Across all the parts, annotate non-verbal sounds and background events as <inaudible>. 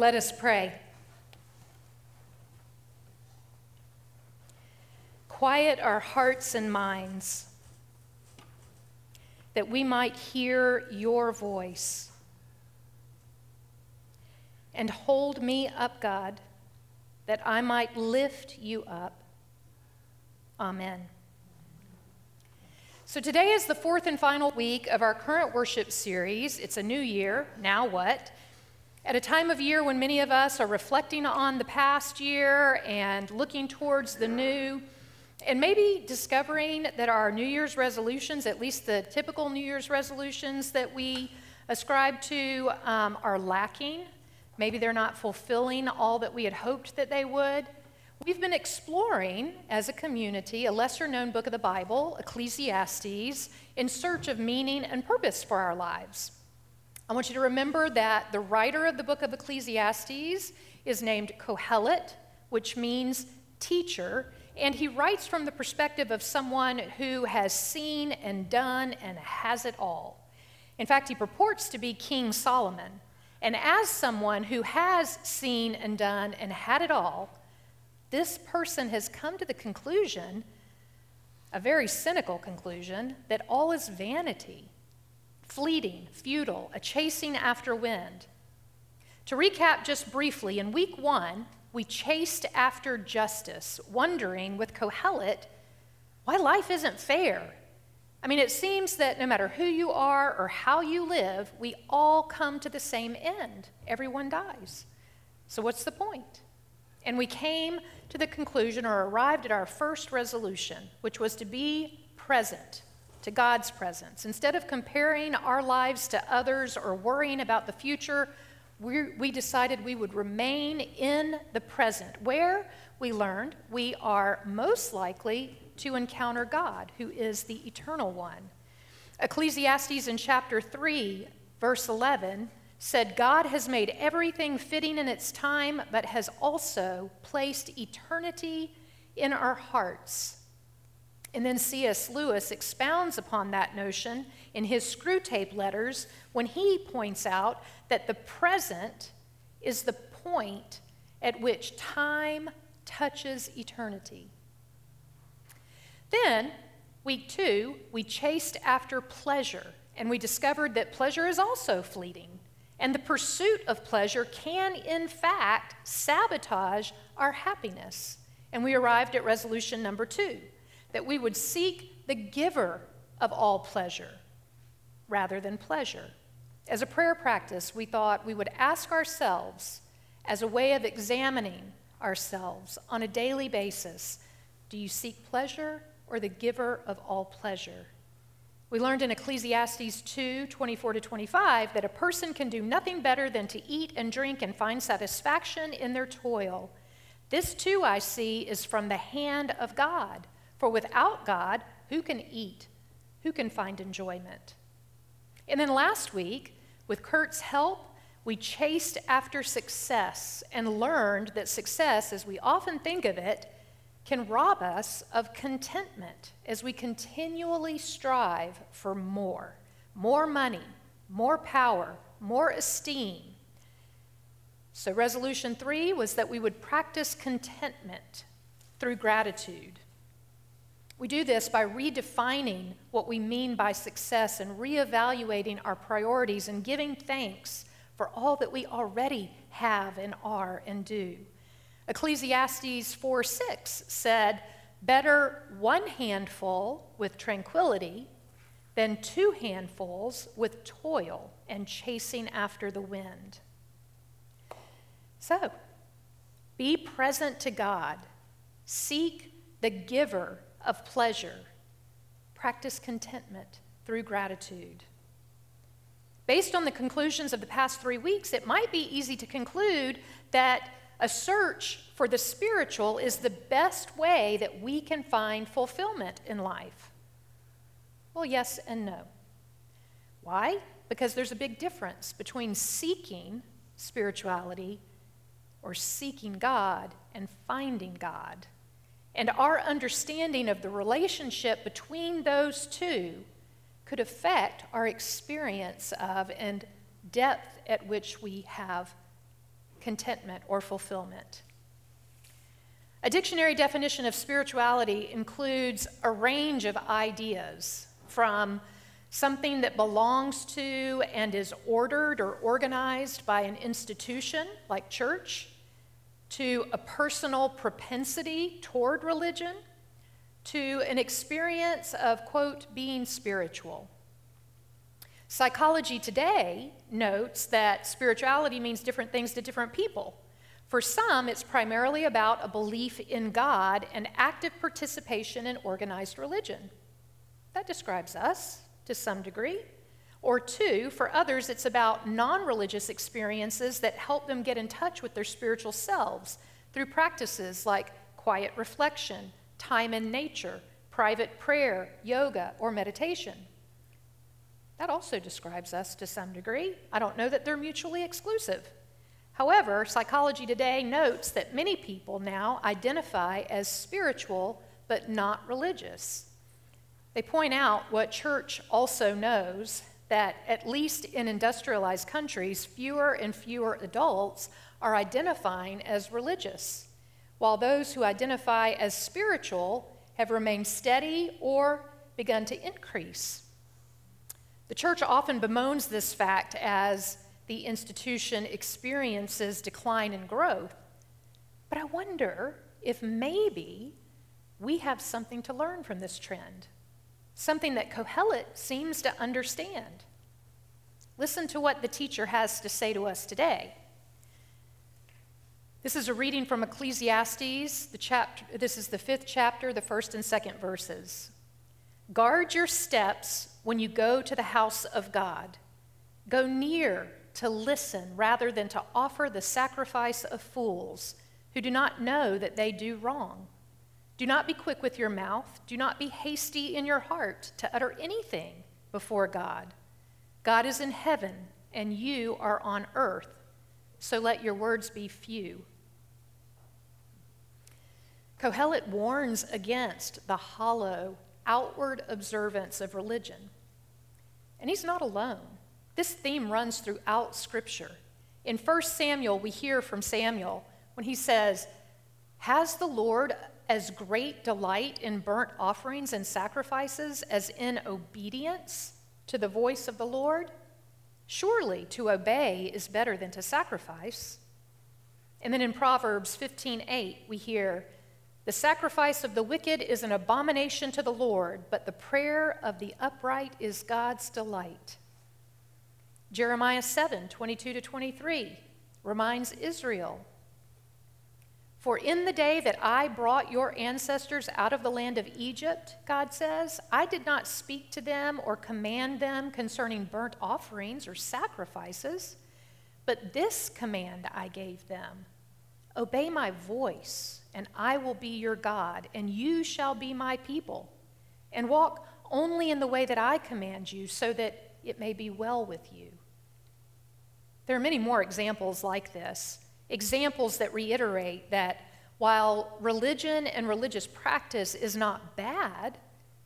Let us pray. Quiet our hearts and minds that we might hear your voice. And hold me up, God, that I might lift you up. Amen. So, today is the fourth and final week of our current worship series. It's a new year. Now what? At a time of year when many of us are reflecting on the past year and looking towards the new, and maybe discovering that our New Year's resolutions, at least the typical New Year's resolutions that we ascribe to, um, are lacking. Maybe they're not fulfilling all that we had hoped that they would. We've been exploring as a community a lesser known book of the Bible, Ecclesiastes, in search of meaning and purpose for our lives. I want you to remember that the writer of the book of Ecclesiastes is named Kohelet, which means teacher, and he writes from the perspective of someone who has seen and done and has it all. In fact, he purports to be King Solomon. And as someone who has seen and done and had it all, this person has come to the conclusion, a very cynical conclusion, that all is vanity, fleeting, futile, a chasing after wind. To recap just briefly, in week one, we chased after justice, wondering with Kohelet why life isn't fair. I mean, it seems that no matter who you are or how you live, we all come to the same end. Everyone dies. So, what's the point? And we came to the conclusion or arrived at our first resolution, which was to be present to God's presence. Instead of comparing our lives to others or worrying about the future, we, we decided we would remain in the present, where we learned we are most likely to encounter God, who is the eternal one. Ecclesiastes in chapter 3, verse 11 said, God has made everything fitting in its time, but has also placed eternity in our hearts. And then C.S. Lewis expounds upon that notion in his Screwtape letters when he points out that the present is the point at which time touches eternity. Then, week two, we chased after pleasure, and we discovered that pleasure is also fleeting. And the pursuit of pleasure can, in fact, sabotage our happiness. And we arrived at resolution number two that we would seek the giver of all pleasure rather than pleasure. As a prayer practice, we thought we would ask ourselves, as a way of examining ourselves on a daily basis, do you seek pleasure or the giver of all pleasure? We learned in Ecclesiastes 2 24 to 25 that a person can do nothing better than to eat and drink and find satisfaction in their toil. This, too, I see, is from the hand of God. For without God, who can eat? Who can find enjoyment? And then last week, with Kurt's help, we chased after success and learned that success, as we often think of it, can rob us of contentment as we continually strive for more more money, more power, more esteem. So, resolution three was that we would practice contentment through gratitude. We do this by redefining what we mean by success and reevaluating our priorities and giving thanks for all that we already have and are and do. Ecclesiastes 4 6 said, Better one handful with tranquility than two handfuls with toil and chasing after the wind. So, be present to God, seek the giver of pleasure, practice contentment through gratitude. Based on the conclusions of the past three weeks, it might be easy to conclude that a search for the spiritual is the best way that we can find fulfillment in life. Well, yes and no. Why? Because there's a big difference between seeking spirituality or seeking God and finding God. And our understanding of the relationship between those two could affect our experience of and depth at which we have contentment, or fulfillment. A dictionary definition of spirituality includes a range of ideas from something that belongs to and is ordered or organized by an institution like church, to a personal propensity toward religion, to an experience of, quote, being spiritual. Psychology today notes that spirituality means different things to different people. For some, it's primarily about a belief in God and active participation in organized religion. That describes us to some degree. Or two, for others, it's about non religious experiences that help them get in touch with their spiritual selves through practices like quiet reflection, time in nature, private prayer, yoga, or meditation. That also describes us to some degree. I don't know that they're mutually exclusive. However, psychology today notes that many people now identify as spiritual but not religious. They point out what church also knows that, at least in industrialized countries, fewer and fewer adults are identifying as religious, while those who identify as spiritual have remained steady or begun to increase. The church often bemoans this fact as the institution experiences decline and growth. But I wonder if maybe we have something to learn from this trend, something that Kohelet seems to understand. Listen to what the teacher has to say to us today. This is a reading from Ecclesiastes, the chapter, this is the fifth chapter, the first and second verses. Guard your steps when you go to the house of God. Go near to listen rather than to offer the sacrifice of fools who do not know that they do wrong. Do not be quick with your mouth. Do not be hasty in your heart to utter anything before God. God is in heaven, and you are on earth, so let your words be few. Kohelet warns against the hollow, outward observance of religion. And he's not alone. This theme runs throughout Scripture. In 1 Samuel, we hear from Samuel when he says, Has the Lord as great delight in burnt offerings and sacrifices as in obedience to the voice of the Lord? Surely to obey is better than to sacrifice. And then in Proverbs 15:8 we hear, "The sacrifice of the wicked is an abomination to the Lord, but the prayer of the upright is God's delight." Jeremiah 7 22 to 23 reminds Israel For in the day that I brought your ancestors out of the land of Egypt, God says, I did not speak to them or command them concerning burnt offerings or sacrifices, but this command I gave them. Obey my voice, and I will be your God, and you shall be my people, and walk only in the way that I command you, so that it may be well with you. There are many more examples like this, examples that reiterate that while religion and religious practice is not bad,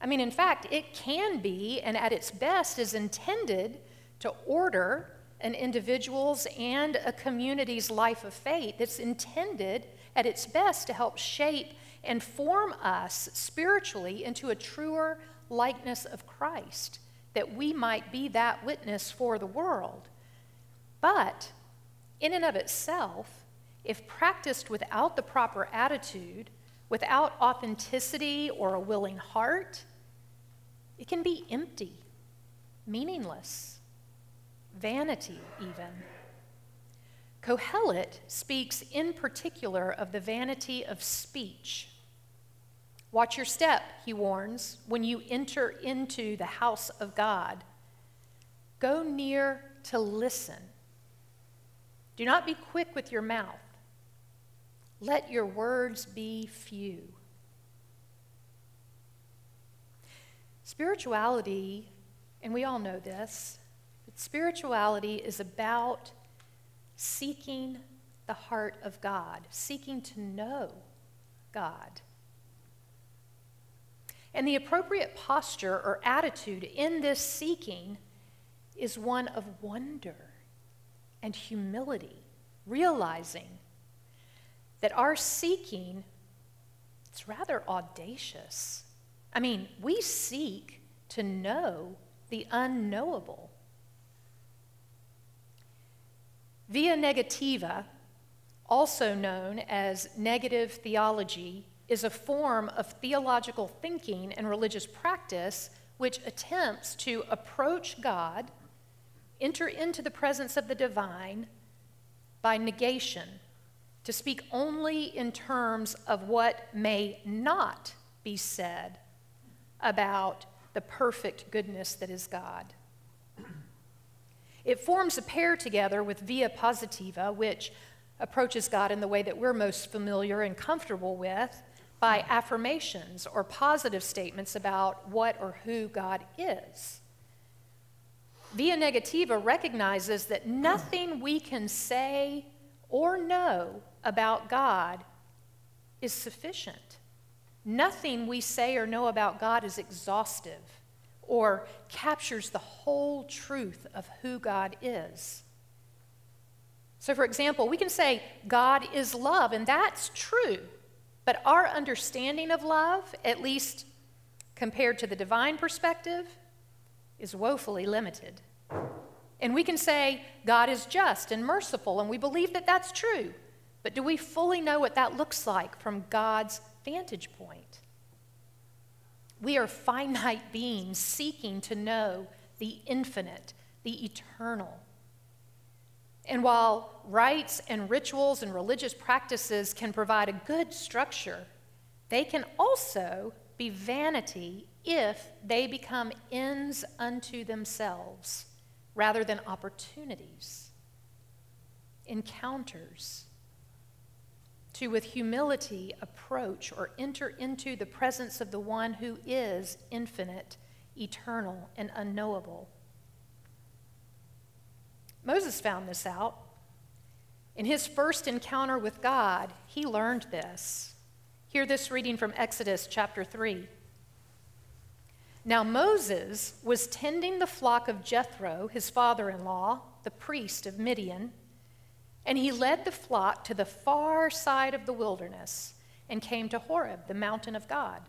I mean, in fact, it can be, and at its best is intended to order an individual's and a community's life of faith. It's intended at its best to help shape and form us spiritually into a truer likeness of Christ, that we might be that witness for the world. But in and of itself, if practiced without the proper attitude, without authenticity or a willing heart, it can be empty, meaningless, vanity, even. Kohelet speaks in particular of the vanity of speech. Watch your step, he warns, when you enter into the house of God. Go near to listen do not be quick with your mouth. Let your words be few. Spirituality, and we all know this, but spirituality is about seeking the heart of God, seeking to know God. And the appropriate posture or attitude in this seeking is one of wonder and humility realizing that our seeking it's rather audacious. I mean, we seek to know the unknowable. Via negativa, also known as negative theology, is a form of theological thinking and religious practice which attempts to approach God, enter into the presence of the divine by negation, to speak only in terms of what may not be said about the perfect goodness that is God. It forms a pair together with via positiva, which approaches God in the way that we're most familiar and comfortable with by affirmations or positive statements about what or who God is. Via negativa recognizes that nothing we can say or know about God is sufficient. Nothing we say or know about God is exhaustive or captures the whole truth of who God is. So, for example, we can say God is love, and that's true, but our understanding of love, at least compared to the divine perspective, is woefully limited. And we can say God is just and merciful, and we believe that that's true, but do we fully know what that looks like from God's vantage point? We are finite <laughs> beings seeking to know the infinite, the eternal. And while rites and rituals and religious practices can provide a good structure, they can also be vanity if they become ends unto themselves rather than opportunities, encounters to with humility approach or enter into the presence of the one who is infinite, eternal, and unknowable. Moses found this out. In his first encounter with God, he learned this. Hear this reading from Exodus chapter 3. Now Moses was tending the flock of Jethro, his father in law, the priest of Midian and he led the flock to the far side of the wilderness and came to Horeb, the mountain of God.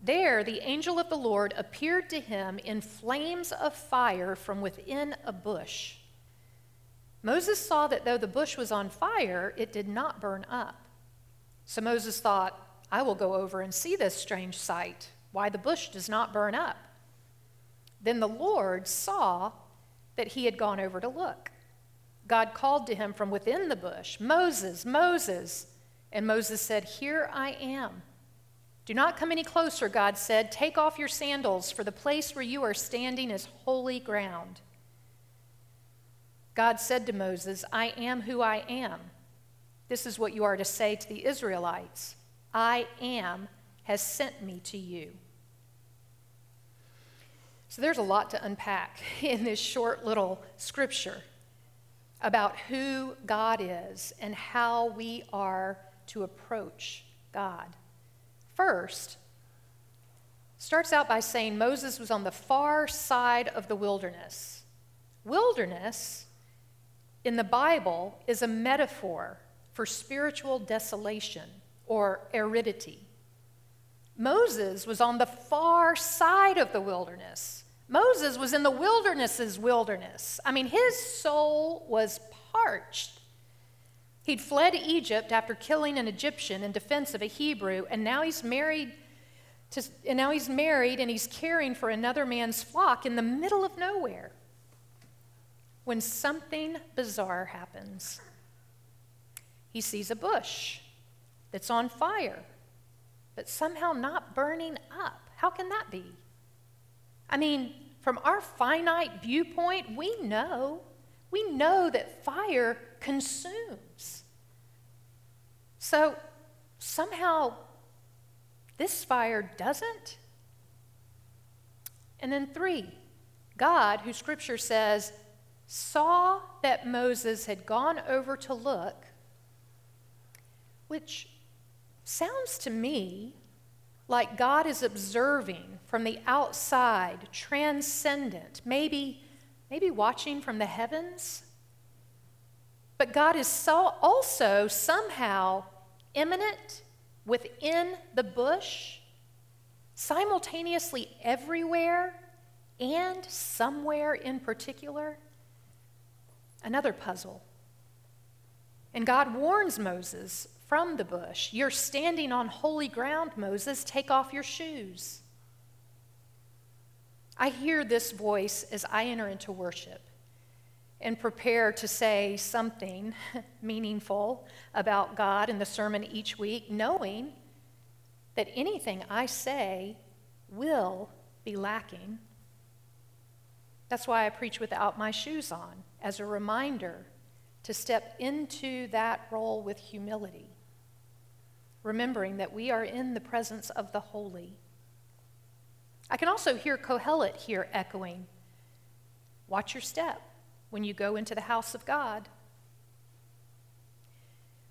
There, the angel of the Lord appeared to him in flames of fire from within a bush. Moses saw that though the bush was on fire, it did not burn up. So Moses thought, I will go over and see this strange sight, why the bush does not burn up. Then the Lord saw that he had gone over to look. God called to him from within the bush, Moses, Moses. And Moses said, Here I am. Do not come any closer, God said. Take off your sandals, for the place where you are standing is holy ground. God said to Moses, I am who I am. This is what you are to say to the Israelites I am has sent me to you. So there's a lot to unpack <laughs> in this short little scripture about who God is and how we are to approach God. First, starts out by saying Moses was on the far side of the wilderness. Wilderness in the Bible is a metaphor for spiritual desolation or aridity. Moses was on the far side of the wilderness. Moses was in the wilderness's wilderness. I mean, his soul was parched. He'd fled Egypt after killing an Egyptian in defense of a Hebrew, and now he's married to, and now he's married and he's caring for another man's flock in the middle of nowhere. When something bizarre happens, he sees a bush that's on fire, but somehow not burning up. How can that be? I mean, from our finite viewpoint, we know. We know that fire consumes. So somehow this fire doesn't. And then, three, God, who scripture says, saw that Moses had gone over to look, which sounds to me like God is observing from the outside, transcendent, maybe, maybe watching from the heavens. But God is so also somehow immanent within the bush, simultaneously everywhere and somewhere in particular. Another puzzle. And God warns Moses from the bush You're standing on holy ground, Moses. Take off your shoes. I hear this voice as I enter into worship and prepare to say something <laughs> meaningful about God in the sermon each week, knowing that anything I say will be lacking. That's why I preach without my shoes on, as a reminder to step into that role with humility, remembering that we are in the presence of the holy. I can also hear Kohelet here echoing Watch your step when you go into the house of God.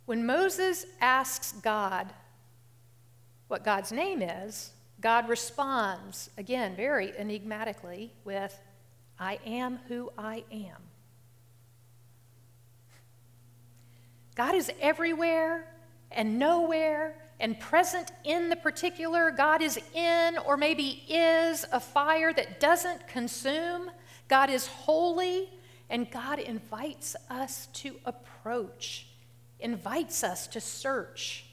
When Moses asks God what God's name is, God responds, again, very enigmatically, with, I am who I am. God is everywhere and nowhere and present in the particular. God is in or maybe is a fire that doesn't consume. God is holy and God invites us to approach, invites us to search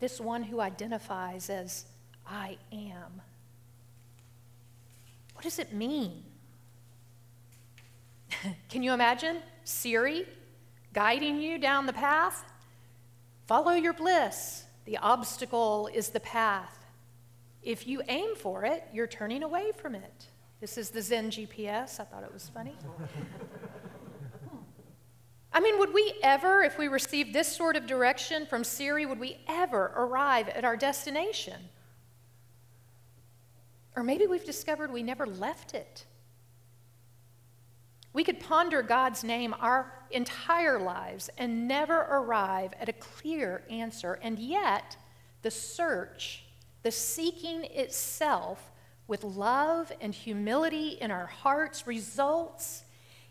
this one who identifies as I am. What does it mean? <laughs> Can you imagine Siri guiding you down the path? Follow your bliss. The obstacle is the path. If you aim for it, you're turning away from it. This is the Zen GPS. I thought it was funny. Hmm. I mean, would we ever, if we received this sort of direction from Siri, would we ever arrive at our destination? Or maybe we've discovered we never left it. We could ponder God's name our entire lives and never arrive at a clear answer, and yet the search, the seeking itself, with love and humility in our hearts results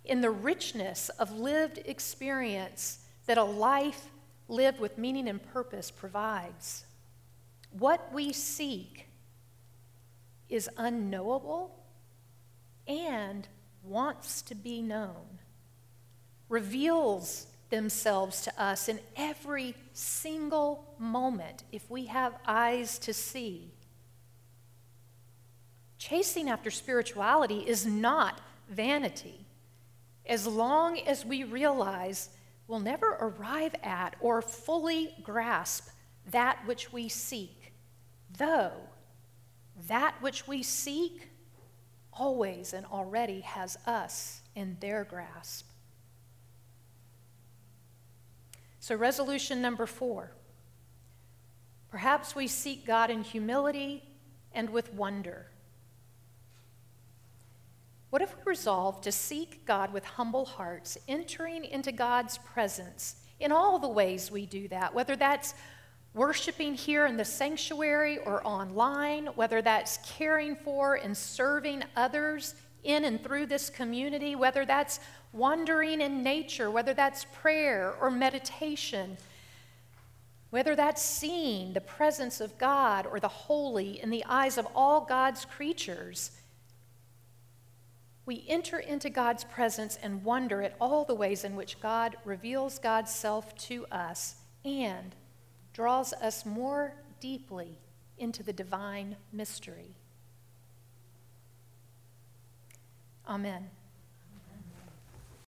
in the richness of lived experience that a life lived with meaning and purpose provides. What we seek is unknowable and wants to be known, reveals themselves to us in every single moment if we have eyes to see Chasing after spirituality is not vanity. As long as we realize we'll never arrive at or fully grasp that which we seek, though that which we seek always and already has us in their grasp. So, resolution number four perhaps we seek God in humility and with wonder. What if we resolve to seek God with humble hearts, entering into God's presence in all the ways we do that, whether that's worshiping here in the sanctuary or online, whether that's caring for and serving others in and through this community, whether that's wandering in nature, whether that's prayer or meditation, whether that's seeing the presence of God or the holy in the eyes of all God's creatures we enter into God's presence and wonder at all the ways in which God reveals God's self to us and draws us more deeply into the divine mystery. Amen.